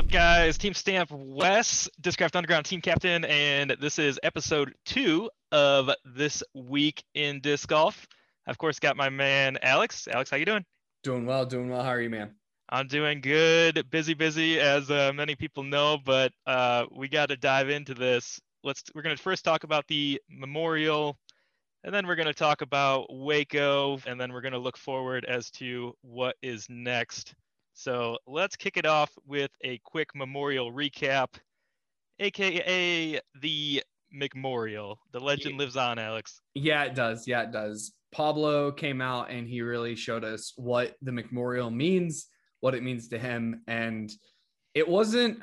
up, guys? Team Stamp Wes, Discraft Underground team captain, and this is episode two of this week in disc golf. I've, Of course, got my man Alex. Alex, how you doing? Doing well, doing well. How are you, man? I'm doing good. Busy, busy, as uh, many people know, but uh, we got to dive into this. Let's. We're gonna first talk about the memorial, and then we're gonna talk about Waco, and then we're gonna look forward as to what is next. So let's kick it off with a quick memorial recap, aka the McMemorial. The legend lives on, Alex. Yeah, it does. Yeah, it does. Pablo came out and he really showed us what the McMemorial means, what it means to him. And it wasn't,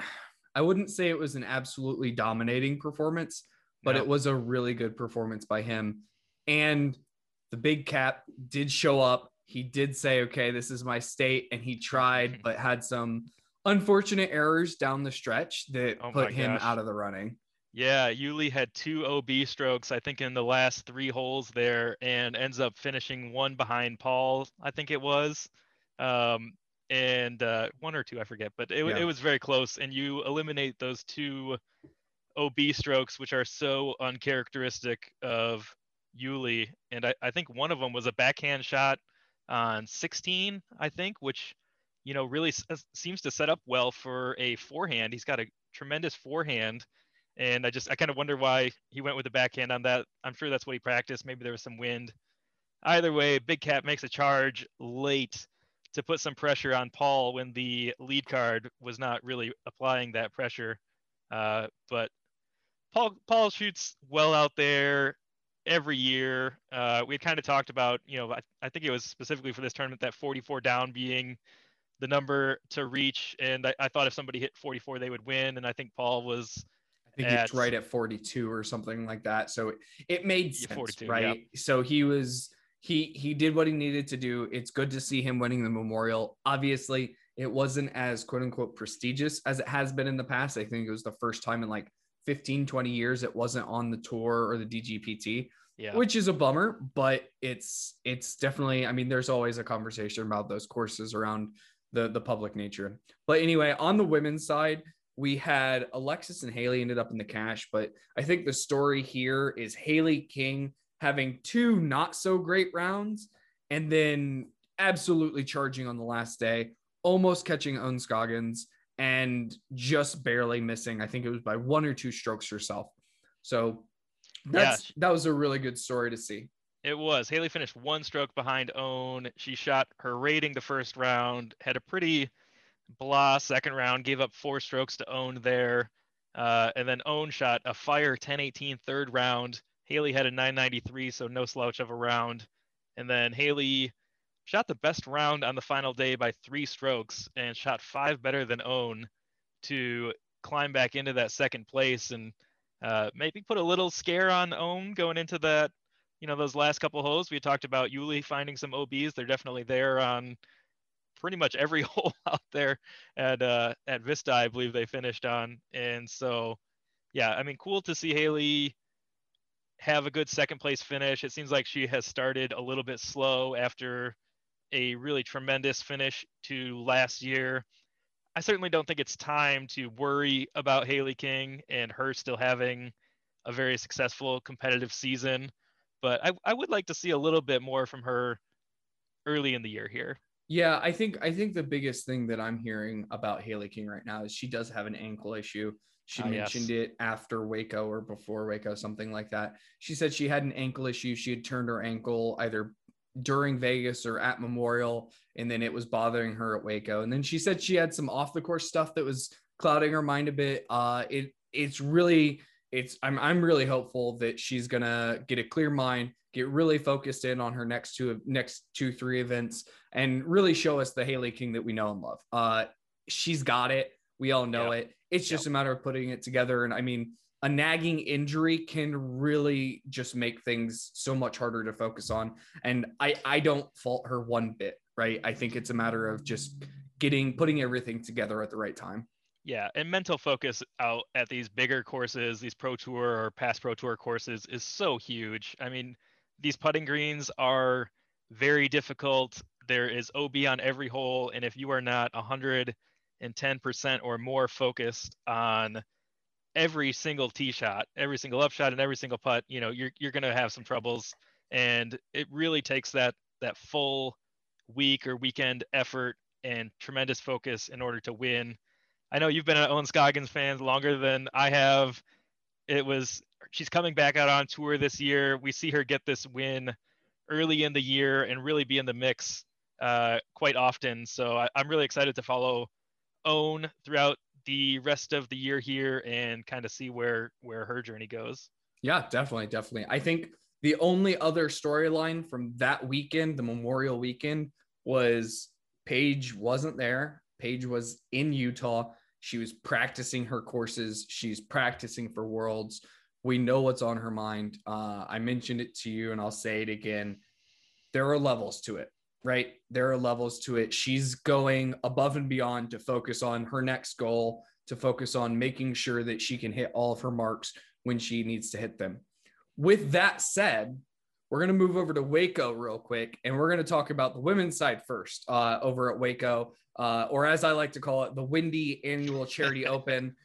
I wouldn't say it was an absolutely dominating performance, but No. it was a really good performance by him. And the Big Cat did show up. He did say, okay, this is my state. And he tried, but had some unfortunate errors down the stretch that Oh put him gosh. out of the running. Yeah, Uli had two OB strokes, I think, in the last three holes there, and ends up finishing one behind Paul, I think it was, um, and uh, one or two, I forget, but it, Yeah. it was very close. And you eliminate those two OB strokes, which are so uncharacteristic of Uli, and I, I think one of them was a backhand shot on 16, I think, which you know really s- seems to set up well for a forehand. He's got a tremendous forehand and I just I kind of wonder why he went with the backhand on that. I'm sure that's what he practiced. Maybe there was some wind. Either way, Big Cat makes a charge late to put some pressure on Paul when the lead card was not really applying that pressure. Uh, but Paul Paul shoots well out there every year. Uh, we had kind of talked about, you know, I, I think it was specifically for this tournament that 44 down being the number to reach. And I, I thought if somebody hit 44, they would win. And I think Paul was I think At- it's right at 42 or something like that. So it, it made sense, 42, right? So he was he he did what he needed to do. It's good to see him winning the memorial. Obviously, it wasn't as quote unquote prestigious as it has been in the past. I think it was the first time in like 15, 20 years it wasn't on the tour or the DGPT, yeah. which is a bummer, but it's it's definitely I mean, there's always a conversation about those courses around the the public nature. But anyway, on the women's side, we had Alexis and Haley ended up in the cash, but I think the story here is Haley King having two not so great rounds and then absolutely charging on the last day, almost catching Ohn Scoggins and just barely missing. I think it was by one or two strokes herself. So that's that was a really good story to see. It was. Haley finished one stroke behind Ohn. She shot her rating the first round, had a pretty blah second round, gave up four strokes to Ohn there. Uh, and then Ohn shot a fire 10-18 third round. Haley had a 993, so no slouch of a round. And then Haley shot the best round on the final day by three strokes and shot five better than Ohn to climb back into that second place and uh, maybe put a little scare on Ohn going into that you know those last couple holes we talked about Uli finding some OBs. They're definitely there on pretty much every hole out there at uh, at Vista. I believe they finished on, and so yeah, I mean, cool to see Haley have a good second place finish. It seems like she has started a little bit slow after a really tremendous finish to last year. I certainly don't think it's time to worry about Haley King and her still having a very successful competitive season but I, I would like to see a little bit more from her early in the year here. Yeah, I think I think the biggest thing that I'm hearing about Haley King right now is she does have an ankle issue. She oh, yes. mentioned it after Waco or before Waco, something like that. She said she had an ankle issue. She had turned her ankle either during Vegas or at Memorial, and then it was bothering her at Waco. And then she said she had some off the course stuff that was clouding her mind a bit. Uh, it it's really it's I'm I'm really hopeful that she's gonna get a clear mind, get really focused in on her next two next two three events, and really show us the Haley King that we know and love. Uh, she's got it. We all know Yeah. it. It's just a matter of putting it together. And I mean, a nagging injury can really just make things so much harder to focus on. And I I don't fault her one bit. Right. I think it's a matter of just getting putting everything together at the right time. Yeah, and mental focus out at these bigger courses, these pro tour or past pro tour courses is so huge. I mean, these putting greens are very difficult. There is OB on every hole, and if you are not and 10% or more focused on every single tee shot, every single upshot, and every single putt, you know, you're you're gonna have some troubles. And it really takes that that full week or weekend effort and tremendous focus in order to win. I know you've been an Ohn Scoggins fan longer than I have. It was she's coming back out on tour this year. We see her get this win early in the year and really be in the mix uh, quite often. So I, I'm really excited to follow Ohn throughout the rest of the year here and kind of see where where her journey goes. Yeah, definitely, definitely. I think the only other storyline from that weekend, the Memorial weekend, was Paige wasn't there. Paige was in Utah. She was practicing her courses. She's practicing for Worlds. We know what's on her mind. Uh, I mentioned it to you, and I'll say it again. There are levels to it right? There are levels to it. She's going above and beyond to focus on her next goal, to focus on making sure that she can hit all of her marks when she needs to hit them. With that said, we're going to move over to Waco real quick, and we're going to talk about the women's side first uh, over at Waco, uh, or as I like to call it, the Windy Annual Charity Open,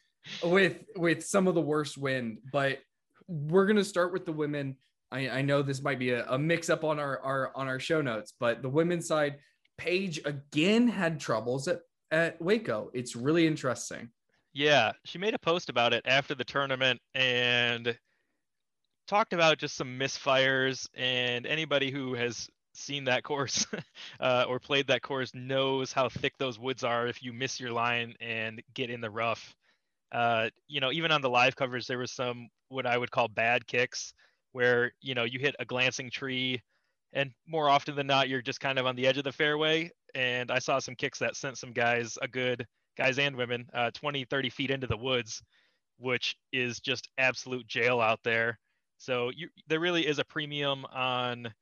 with with some of the worst wind. But we're going to start with the women. I, I know this might be a, a mix up on our, our on our show notes, but the women's side, Paige again had troubles at, at Waco. It's really interesting. Yeah, she made a post about it after the tournament and talked about just some misfires. And anybody who has seen that course uh, or played that course knows how thick those woods are if you miss your line and get in the rough. Uh, you know, even on the live coverage, there was some what I would call bad kicks where you know you hit a glancing tree and more often than not you're just kind of on the edge of the fairway. And i saw some kicks that sent some guys a good guys and women uh, 20 30 feet into the woods which is just absolute jail out there. So you, there really is a premium on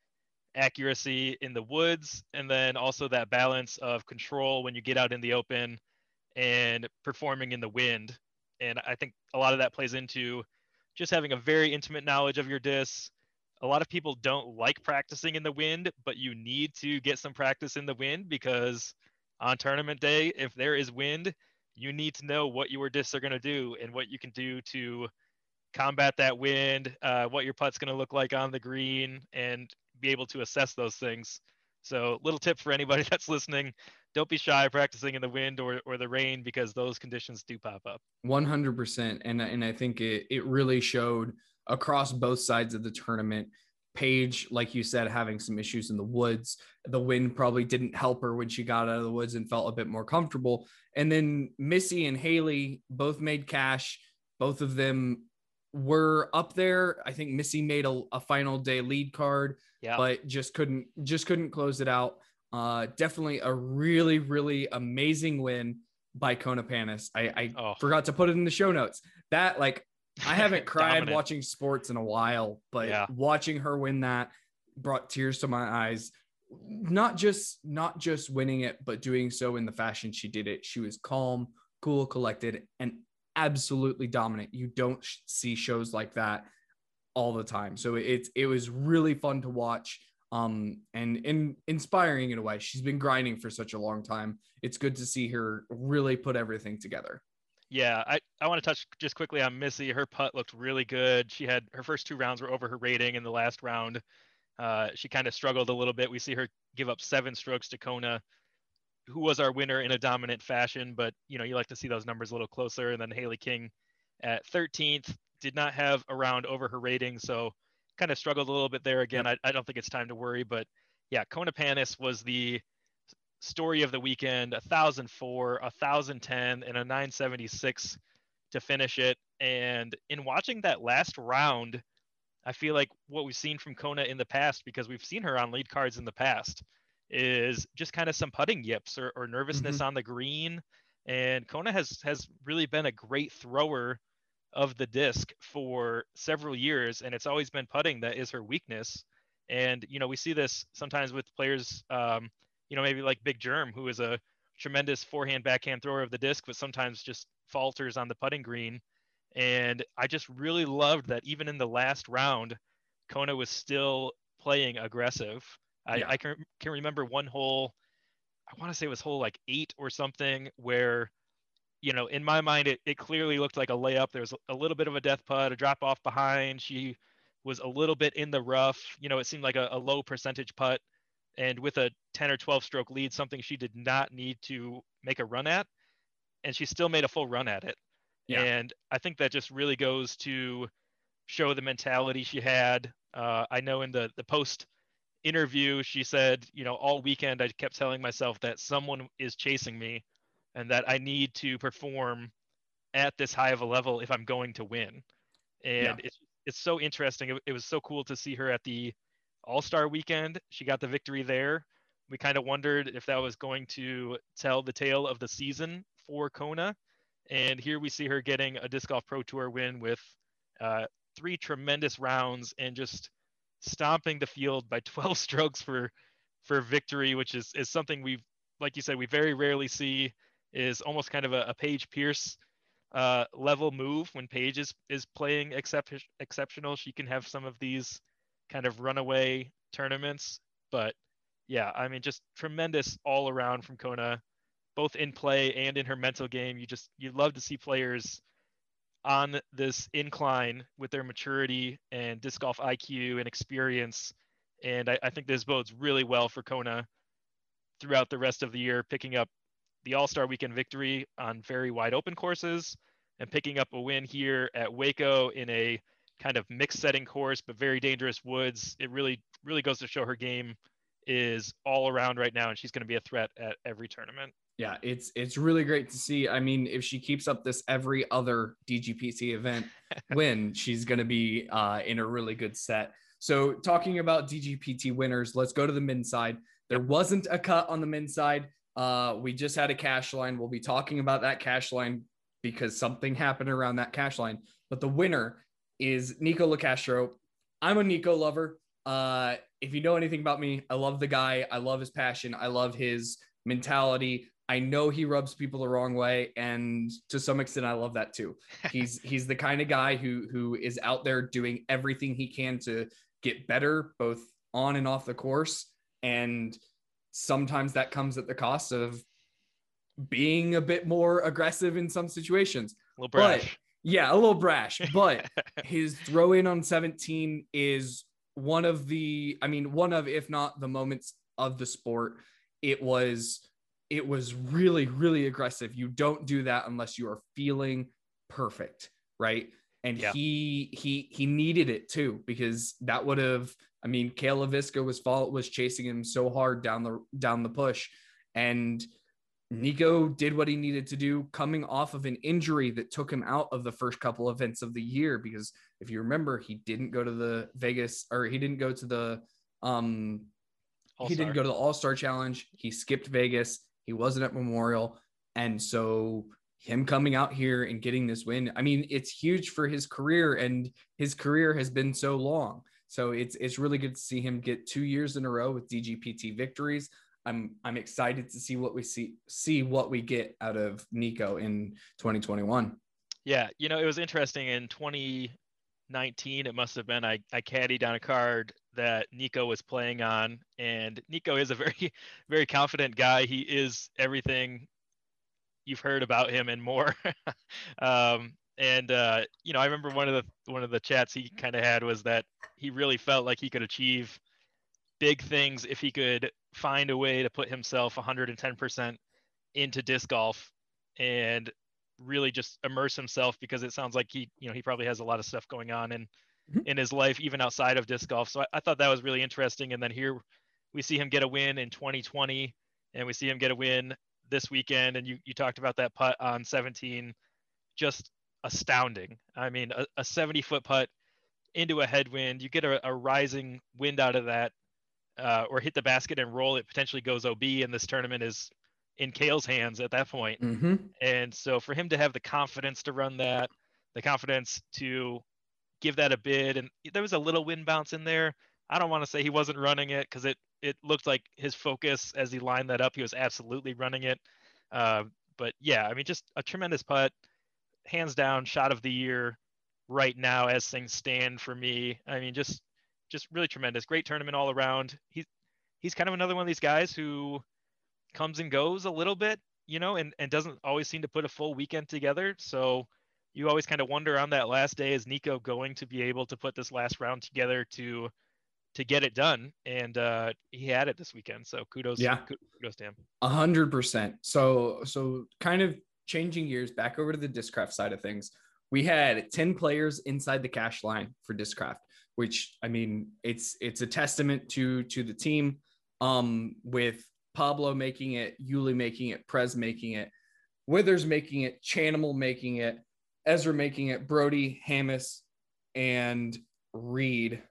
accuracy in the woods and then also that balance of control when you get out in the open and performing in the wind. And i think a lot of that plays into just having a very intimate knowledge of your discs. A lot of people don't like practicing in the wind, but you need to get some practice in the wind because on tournament day, if there is wind, you need to know what your discs are going to do and what you can do to combat that wind, uh, what your putt's going to look like on the green, and be able to assess those things. So, little tip for anybody that's listening: don't be shy practicing in the wind or, or the rain because those conditions do pop up. 100%. And, and I think it, it really showed across both sides of the tournament. Paige, like you said, having some issues in the woods. The wind probably didn't help her when she got out of the woods and felt a bit more comfortable. And then Missy and Haley both made cash. Both of them were up there. I think Missy made a, a final day lead card, yeah. but just couldn't just couldn't close it out. Uh, definitely a really, really amazing win by Kona Panis. I, I oh. forgot to put it in the show notes. That like I haven't cried watching sports in a while, but yeah. watching her win that brought tears to my eyes. Not just not just winning it, but doing so in the fashion she did it. She was calm, cool, collected, and absolutely dominant. You don't see shows like that all the time. So it's it was really fun to watch um, and, and inspiring in a way. She's been grinding for such a long time. It's good to see her really put everything together. Yeah, I, I want to touch just quickly on Missy. Her putt looked really good. She had her first two rounds were over her rating. In the last round, uh, she kind of struggled a little bit. We see her give up seven strokes to Kona, who was our winner in a dominant fashion. But you know, you like to see those numbers a little closer. And then Haley King at 13th did not have a round over her rating, so kind of struggled a little bit there again. I, I don't think it's time to worry, but yeah, Kona Panis was the story of the weekend 1004 1010 and a 976 to finish it and in watching that last round i feel like what we've seen from kona in the past because we've seen her on lead cards in the past is just kind of some putting yips or, or nervousness mm-hmm. on the green and kona has has really been a great thrower of the disc for several years, and it's always been putting that is her weakness. And you know, we see this sometimes with players, um, you know, maybe like Big Jerm, who is a tremendous forehand backhand thrower of the disc, but sometimes just falters on the putting green. And I just really loved that even in the last round, Kona was still playing aggressive. I, yeah. I can, can remember one hole, I want to say it was hole like eight or something, where you know, in my mind, it, it clearly looked like a layup. There was a little bit of a death putt, a drop off behind. She was a little bit in the rough. You know, it seemed like a, a low percentage putt. And with a 10 or 12 stroke lead, something she did not need to make a run at. And she still made a full run at it. Yeah. And I think that just really goes to show the mentality she had. Uh, I know in the, the post interview, she said, you know, all weekend I kept telling myself that someone is chasing me and that I need to perform at this high of a level if I'm going to win. And yeah. it's it's so interesting. It, it was so cool to see her at the All Star weekend. She got the victory there. We kind of wondered if that was going to tell the tale of the season for Kona. And here we see her getting a disc golf pro tour win with uh, three tremendous rounds and just stomping the field by 12 strokes for for victory, which is is something we've like you said we very rarely see is almost kind of a, a Paige Pierce uh, level move when Paige is, is playing except, exceptional. She can have some of these kind of runaway tournaments. But yeah, I mean, just tremendous all around from Kona, both in play and in her mental game. You just, you love to see players on this incline with their maturity and disc golf IQ and experience. And I, I think this bodes really well for Kona throughout the rest of the year, picking up the All Star Weekend victory on very wide open courses and picking up a win here at Waco in a kind of mixed setting course, but very dangerous woods. It really, really goes to show her game is all around right now, and she's going to be a threat at every tournament. Yeah, it's it's really great to see. I mean, if she keeps up this every other DGPT event win, she's going to be uh, in a really good set. So, talking about DGPT winners, let's go to the men's side. There wasn't a cut on the men's side. Uh, we just had a cash line. We'll be talking about that cash line because something happened around that cash line. But the winner is Nikko Locastro. I'm a Nikko lover. Uh, if you know anything about me, I love the guy. I love his passion. I love his mentality. I know he rubs people the wrong way, and to some extent, I love that too. He's he's the kind of guy who who is out there doing everything he can to get better, both on and off the course. And sometimes that comes at the cost of being a bit more aggressive in some situations. A little brash. But, yeah, a little brash. But his throw in on 17 is one of the, I mean, one of, if not the moments of the sport. It was, it was really, really aggressive. You don't do that unless you are feeling perfect, right? And yeah. he he he needed it too because that would have I mean, Cale Leiviska was fall, was chasing him so hard down the down the push, and Nikko did what he needed to do, coming off of an injury that took him out of the first couple events of the year. Because if you remember, he didn't go to the Vegas or he didn't go to the um All-Star. he didn't go to the All Star Challenge. He skipped Vegas. He wasn't at Memorial, and so him coming out here and getting this win, I mean, it's huge for his career, and his career has been so long. So it's it's really good to see him get two years in a row with DGPT victories. I'm I'm excited to see what we see see what we get out of Nikko in 2021. Yeah, you know, it was interesting in 2019 it must have been I I caddied down a card that Nikko was playing on and Nikko is a very very confident guy. He is everything you've heard about him and more. um, and uh, you know, I remember one of the one of the chats he kind of had was that he really felt like he could achieve big things if he could find a way to put himself 110% into disc golf and really just immerse himself because it sounds like he you know he probably has a lot of stuff going on in mm-hmm. in his life even outside of disc golf so I, I, thought that was really interesting and then here we see him get a win in 2020 and we see him get a win this weekend and you you talked about that putt on 17 just astounding. I mean, a, a 70 foot putt into a headwind, you get a, a rising wind out of that, uh, or hit the basket and roll it, potentially goes OB, and this tournament is in Cale's hands at that point. Mm-hmm. And so for him to have the confidence to run that, the confidence to give that a bid, and there was a little wind bounce in there. I don't want to say he wasn't running it because it it looked like his focus as he lined that up, he was absolutely running it. Uh, but yeah, I mean, just a tremendous putt hands down shot of the year right now as things stand for me. I mean, just just really tremendous. Great tournament all around. He's he's kind of another one of these guys who comes and goes a little bit. you know, and, and doesn't always seem to put a full weekend together. So you always kind of wonder on that last day, is Nikko going to be able to put this last round together to to get it done? And uh, he had it this weekend. So kudos, yeah, kudos to him. A hundred percent. So so kind of changing gears back over to the Discraft side of things. We had 10 players inside the cash line for Discraft, which I mean, it's it's a testament to to the team. Um, with Pablo making it, Uli making it, Prez making it, Withers making it, Chanimal making it, Ezra making it, Brody, Hamas, and Reed.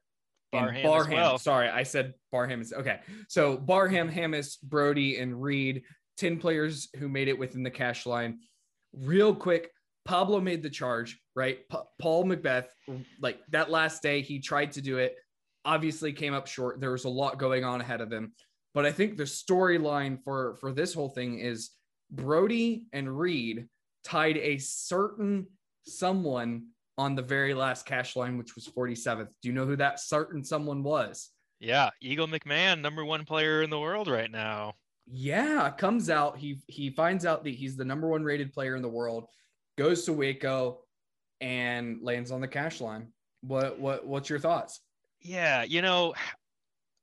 Barham, and Barham. Well. Sorry, I said Barham. Is, okay. So Barham, Hamas, Brody, and Reed, 10 players who made it within the cash line. Real quick, Pablo made the charge, right? P- Paul McBeth, like that last day, he tried to do it, obviously came up short. There was a lot going on ahead of him. But I think the storyline for for this whole thing is Brody and Reed tied a certain someone on the very last cash line, which was 47th. Do you know who that certain someone was? Yeah, Eagle McMahon, number one player in the world right now. Yeah, comes out. He he finds out that he's the number one rated player in the world, goes to Waco, and lands on the cash line. What what what's your thoughts? Yeah, you know,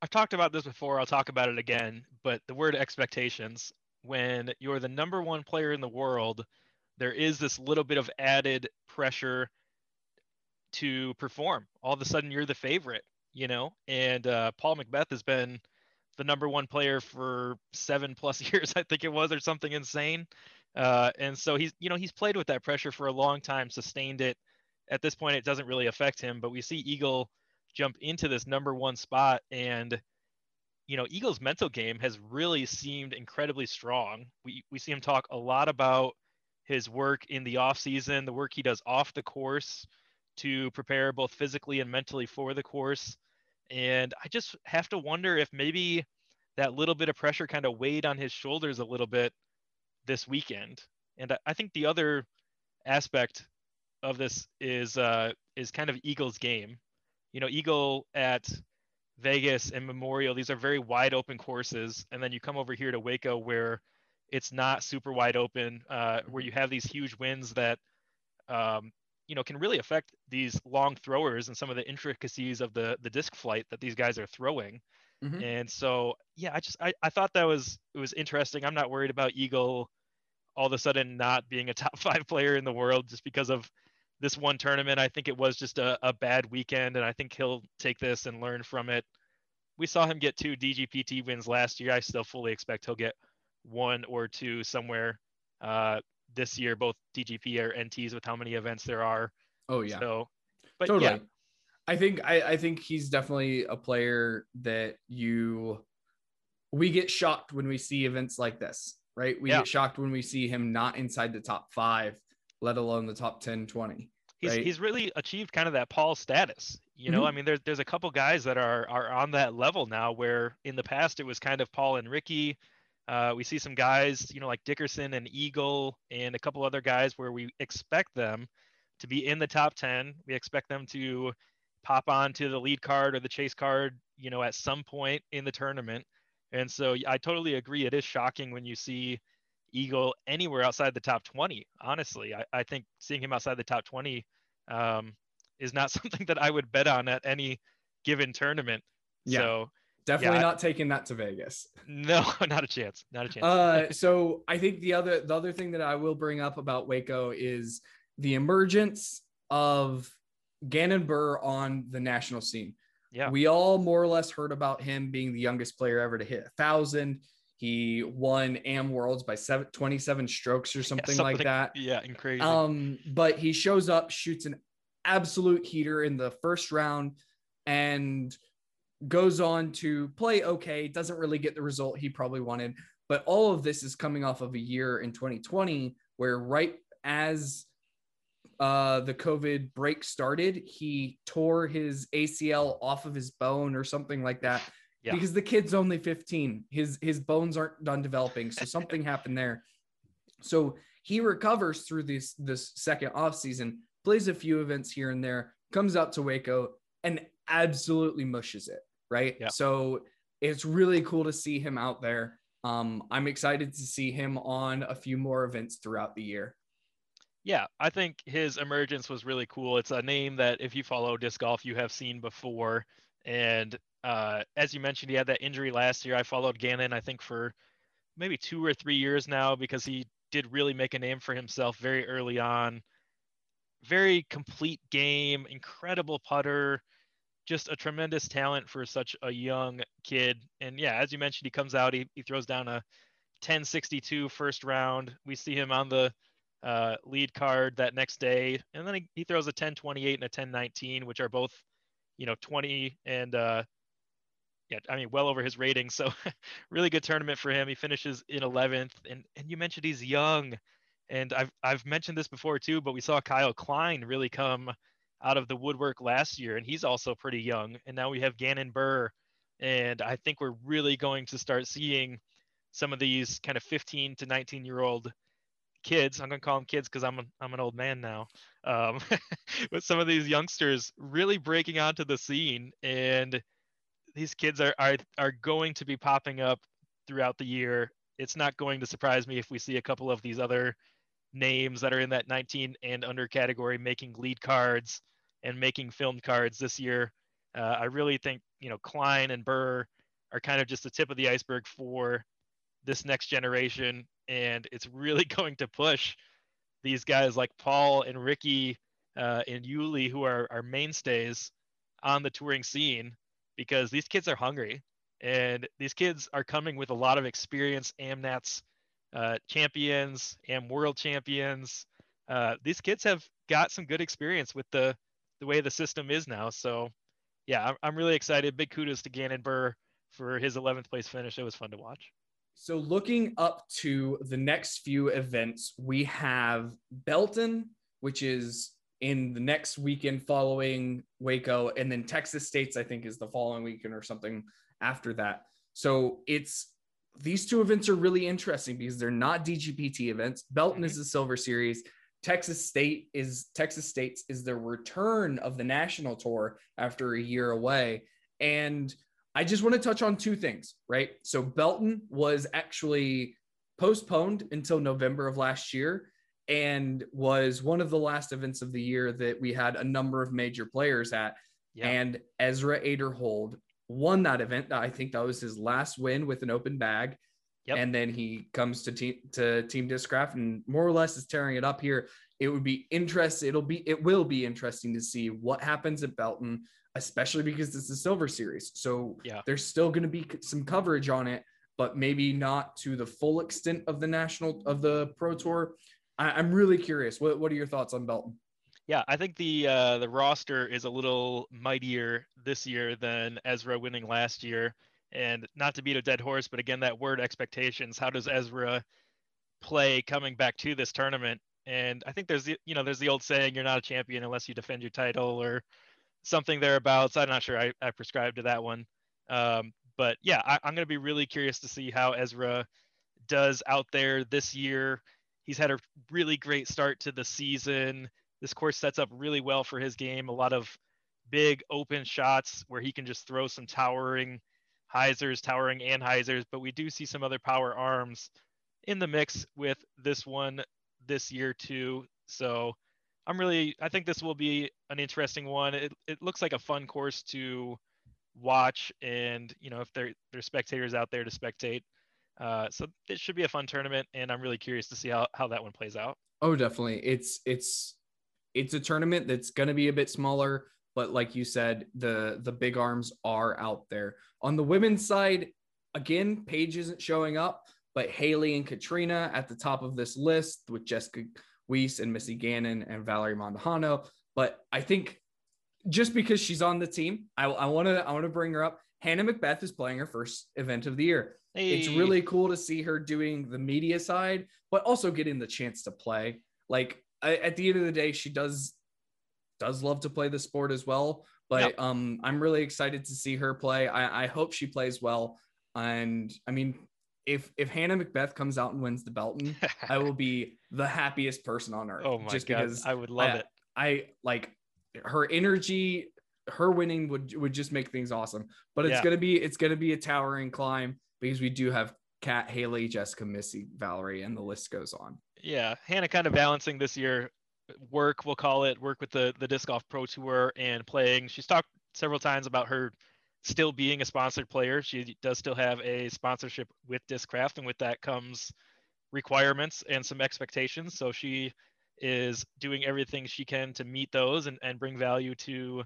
I've talked about this before. I'll talk about it again. But the word expectations, when you're the number one player in the world, there is this little bit of added pressure to perform. All of a sudden, you're the favorite, you know. And uh, Paul McBeth has been the number one player for seven plus years, I think it was, or something insane. Uh, and so he's, you know, he's played with that pressure for a long time, sustained it. At this point, it doesn't really affect him. But we see Eagle jump into this number one spot and you know eagles mental game has really seemed incredibly strong we we see him talk a lot about his work in the off season the work he does off the course to prepare both physically and mentally for the course. And i just have to wonder if maybe that little bit of pressure kind of weighed on his shoulders a little bit this weekend. And i think the other aspect of this is uh is kind of eagles game. You know, Eagle at Vegas and Memorial, these are very wide open courses. And then you come over here to Waco where it's not super wide open, uh, where you have these huge winds that, um, you know, can really affect these long throwers and some of the intricacies of the the disc flight that these guys are throwing. Mm-hmm. And so, yeah, I just I, I thought that was it was interesting. I'm not worried about Eagle all of a sudden not being a top five player in the world just because of this one tournament. I think it was just a, a bad weekend, and I think he'll take this and learn from it. We saw him get two DGPT wins last year. I still fully expect he'll get one or two somewhere uh, this year, both DGP or NTs with how many events there are. Oh yeah. So, but totally. yeah, I think I, I think he's definitely a player that you we get shocked when we see events like this, right? We yeah. get shocked when we see him not inside the top five let alone the top 10, 20. He's, right? he's really achieved kind of that Paul status. You know, mm-hmm. I mean, there's there's a couple guys that are are on that level now. Where in the past it was kind of Paul and Ricky. Uh, we see some guys, you know, like Dickerson and Eagle, and a couple other guys where we expect them to be in the top 10. We expect them to pop on to the lead card or the chase card, you know, at some point in the tournament. And so I totally agree. It is shocking when you see Eagle anywhere outside the top 20. Honestly, I, I think seeing him outside the top 20 um, is not something that I would bet on at any given tournament. Yeah. So definitely yeah, not taking that to Vegas. No, not a chance. Not a chance. Uh, so I think the other the other thing that I will bring up about Waco is the emergence of Gannon Buhr on the national scene. Yeah. We all more or less heard about him being the youngest player ever to hit a thousand. He won Am Worlds by seven, 27 strokes or something, yeah, something like that. Yeah, and crazy. Um, but he shows up, shoots an absolute heater in the first round, and goes on to play okay. Doesn't really get the result he probably wanted. But all of this is coming off of a year in 2020 where right as uh, the COVID break started, he tore his ACL off of his bone or something like that yeah. because the kid's only 15. His his bones aren't done developing, so something happened there. So he recovers through this this second off season, plays a few events here and there, comes out to Waco and absolutely mushes it, right? Yeah. So it's really cool to see him out there. Um, I'm excited to see him on a few more events throughout the year. Yeah, I think his emergence was really cool. It's a name that if you follow disc golf, you have seen before. And uh, as you mentioned, he had that injury last year. I followed Gannon, I think, for maybe two or three years now because he did really make a name for himself very early on. Very complete game, incredible putter, just a tremendous talent for such a young kid. And yeah, as you mentioned, he comes out, he, he throws down a 1062 first round. We see him on the uh, lead card that next day, and then he, he throws a 1028 and a 1019, which are both, you know, 20 and uh, yeah, I mean, well over his rating. So really good tournament for him. He finishes in 11th, and and you mentioned he's young, and I've I've mentioned this before too, but we saw Kyle Klein really come out of the woodwork last year, and he's also pretty young. And now we have Gannon Buhr, and I think we're really going to start seeing some of these kind of 15 to 19 year old kids. I'm gonna call them kids because I'm a, I'm an old man now. Um, but some of these youngsters really breaking onto the scene, and these kids are, are are going to be popping up throughout the year. It's not going to surprise me if we see a couple of these other names that are in that 19 and under category making lead cards and making film cards this year. Uh, I really think you know Klein and Buhr are kind of just the tip of the iceberg for this next generation, and it's really going to push these guys like Paul and Ricky uh, and Uli, who are our mainstays on the touring scene, because these kids are hungry, and these kids are coming with a lot of experience. AmNats uh, champions and world champions. Uh, these kids have got some good experience with the the way the system is now. So, yeah, I'm, I'm really excited. Big kudos to Gannon Buhr for his 11th place finish. It was fun to watch. So, looking up to the next few events, we have Belton, which is in the next weekend following Waco, and then Texas States, I think, is the following weekend or something after that. So, it's these two events are really interesting because they're not DGPT events. Belton mm-hmm. is the Silver Series. Texas State is Texas State's is the return of the national tour after a year away. And I just want to touch on two things, right? So Belton was actually postponed until November of last year and was one of the last events of the year that we had a number of major players at. Yeah. And Ezra Aderhold won that event. I think that was his last win with an open bag. Yep. And then he comes to team to team discraft and more or less is tearing it up here. It would be interesting. It'll be it will be interesting to see what happens at Belton, especially because it's a silver series. So yeah, there's still going to be some coverage on it, but maybe not to the full extent of the national of the pro tour. I, am really curious. What what are your thoughts on Belton? Yeah, I think the uh, the roster is a little mightier this year than Ezra winning last year. And not to beat a dead horse, but again, that word expectations. How does Ezra play coming back to this tournament? And I think there's the you know there's the old saying you're not a champion unless you defend your title or something thereabouts. I'm not sure I, I prescribe to that one. Um, but yeah, I, I'm going to be really curious to see how Ezra does out there this year. He's had a really great start to the season this course sets up really well for his game. A lot of big open shots where he can just throw some towering hyzers, towering anhyzers, but we do see some other power arms in the mix with this one this year too. So I'm really I think this will be an interesting one. It it looks like a fun course to watch and you know if there there's spectators out there to spectate. Uh, so it should be a fun tournament and I'm really curious to see how, how that one plays out. Oh, definitely. It's it's it's a tournament that's going to be a bit smaller, but like you said, the the big arms are out there. On the women's side, again, Paige isn't showing up, but Haley and Catrina at the top of this list with Jessica Weiss and Missy Gannon and Valerie Mandujano. But I think just because she's on the team, I want to I want to bring her up. Hannah McBeth is playing her first event of the year. Hey. It's really cool to see her doing the media side, but also getting the chance to play. Like I, at the end of the day, she does does love to play the sport as well. But um, I'm really excited to see her play. I, I hope she plays well. And I mean, if if Hannah McBeth comes out and wins the Belton, I will be the happiest person on earth. Oh my just god, because I would love I, it. I like her energy. Her winning would would just make things awesome. But it's yeah. gonna be it's gonna be a towering climb because we do have Kat, Haley, Jessica, Missy, Valerie, and the list goes on. Yeah, Hannah kind of balancing this year work, we'll call it, work with the the disc golf pro tour and playing. She's talked several times about her still being a sponsored player. She does still have a sponsorship with Discraft, and with that comes requirements and some expectations. So she is doing everything she can to meet those and, and bring value to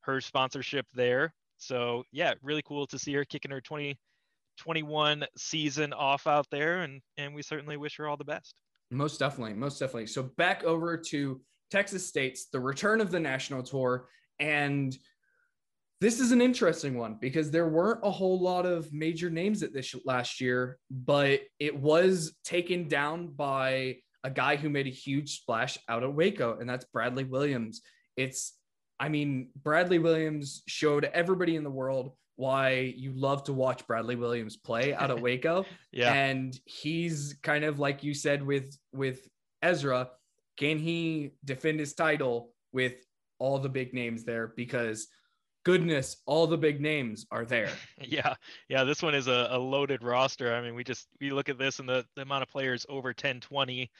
her sponsorship there. So yeah, really cool to see her kicking her 2021 season off out there and and we certainly wish her all the best. Most definitely, most definitely. So back over to Texas State's the return of the national tour and this is an interesting one because there weren't a whole lot of major names at this last year, but it was taken down by a guy who made a huge splash out of Waco, and that's Bradley Williams. It's I mean, Bradley Williams showed everybody in the world why you love to watch Bradley Williams play out of Waco. yeah. And he's kind of like you said with with Ezra, can he defend his title with all the big names there because goodness, all the big names are there. yeah. Yeah, this one is a, a loaded roster. I mean, we just we look at this and the, the amount of players over 1020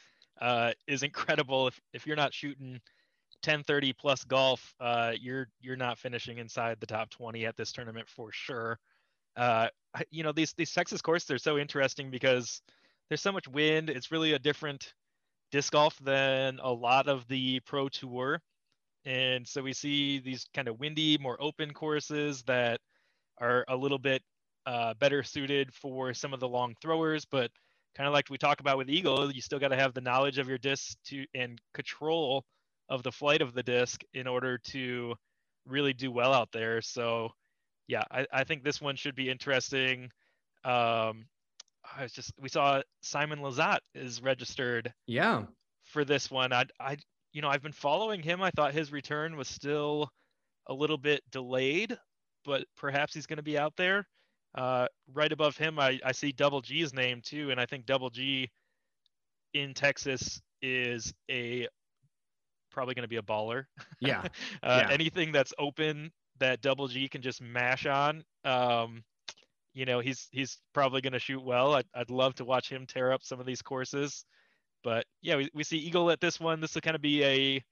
uh, is incredible if if you're not shooting 1030 plus golf, uh, you're you're not finishing inside the top 20 at this tournament for sure. Uh, you know these these Texas courses they're so interesting because there's so much wind. It's really a different disc golf than a lot of the pro tour, and so we see these kind of windy, more open courses that are a little bit uh, better suited for some of the long throwers, but kind of like we talk about with Eagle, you still got to have the knowledge of your disc to and control of the flight of the disc in order to really do well out there. So, yeah, I, I think this one should be interesting. Um, I was just we saw Simon Lizotte is registered. Yeah. For this one, I I you know I've been following him. I thought his return was still a little bit delayed, but perhaps he's going to be out there. Uh, right above him, I, I see Double G's name too, and I think Double G in Texas is a probably going to be a baller. Yeah. uh, yeah. Anything that's open that Double G can just mash on, um, you know, he's he's probably going to shoot well. I'd, I'd love to watch him tear up some of these courses. But yeah, we, we see Eagle at this one. This will kind of be a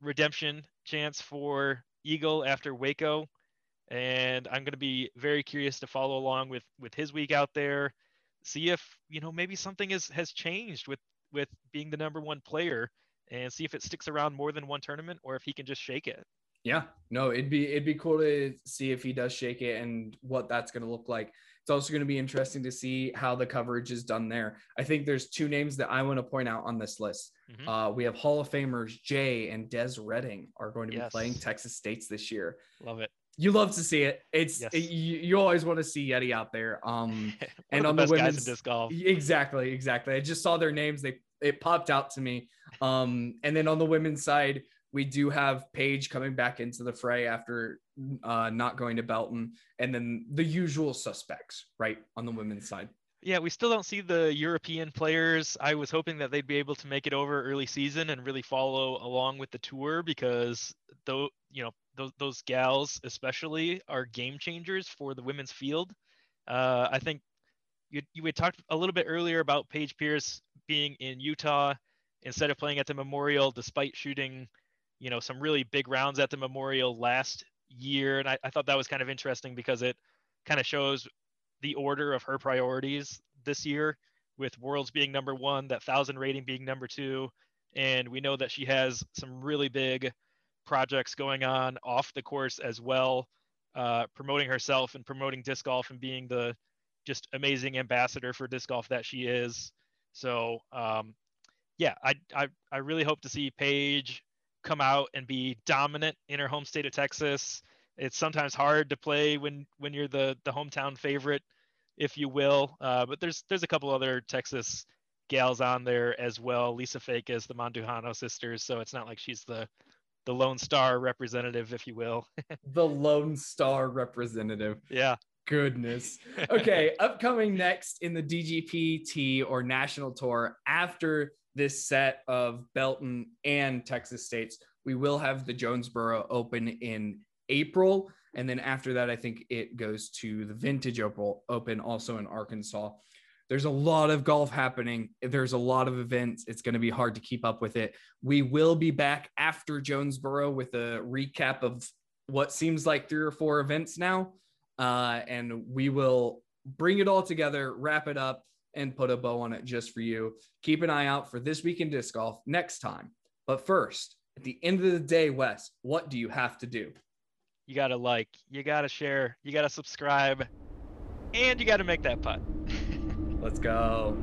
redemption chance for Eagle after Waco. And I'm going to be very curious to follow along with with his week out there, see if you know maybe something has has changed with with being the number one player and see if it sticks around more than one tournament or if he can just shake it. Yeah, no, it'd be it'd be cool to see if he does shake it and what that's going to look like. It's also going to be interesting to see how the coverage is done there. I think there's two names that I want to point out on this list. Mm-hmm. Uh, we have Hall of Famers Jay and Des Reading are going to yes. be playing Texas States this year. Love it. You love to see it. It's yes. it, you, you, always want to see Yeti out there. Um, and on the, the women's disc golf. Exactly, exactly. I just saw their names. They it popped out to me. Um, and then on the women's side, we do have Paige coming back into the fray after uh, not going to Belton, and then the usual suspects, right, on the women's side. Yeah, we still don't see the European players. I was hoping that they'd be able to make it over early season and really follow along with the tour because though you know those those gals especially are game changers for the women's field. Uh, I think you you had talked a little bit earlier about Paige Pierce being in Utah instead of playing at the Memorial, despite shooting, you know, some really big rounds at the Memorial last year. And I, I thought that was kind of interesting because it kind of shows the order of her priorities this year with Worlds being number one, that thousand rating being number two. And we know that she has some really big projects going on off the course as well, uh, promoting herself and promoting disc golf and being the just amazing ambassador for disc golf that she is. So um, yeah, I, I I really hope to see Paige come out and be dominant in her home state of Texas. It's sometimes hard to play when when you're the the hometown favorite, if you will. Uh, but there's there's a couple other Texas gals on there as well. Lisa Fajkus, the Mandujano sisters. So it's not like she's the the Lone Star representative, if you will. the Lone Star representative. Yeah goodness. Okay, upcoming next in the DGPT or national tour after this set of Belton and Texas States, we will have the Jonesboro Open in April. And then after that, I think it goes to the Vintage Open also in Arkansas. there's a lot of golf happening. There's a lot of events. It's going to be hard to keep up with it. We will be back after Jonesboro with a recap of what seems like three or four events now. Uh, and we will bring it all together, wrap it up, and put a bow on it just for you. Keep an eye out for this week in disc golf next time. But first, at the end of the day, Wes, what do you have to do? You got to like, you got to share, you got to subscribe, and you got to make that putt. Let's go.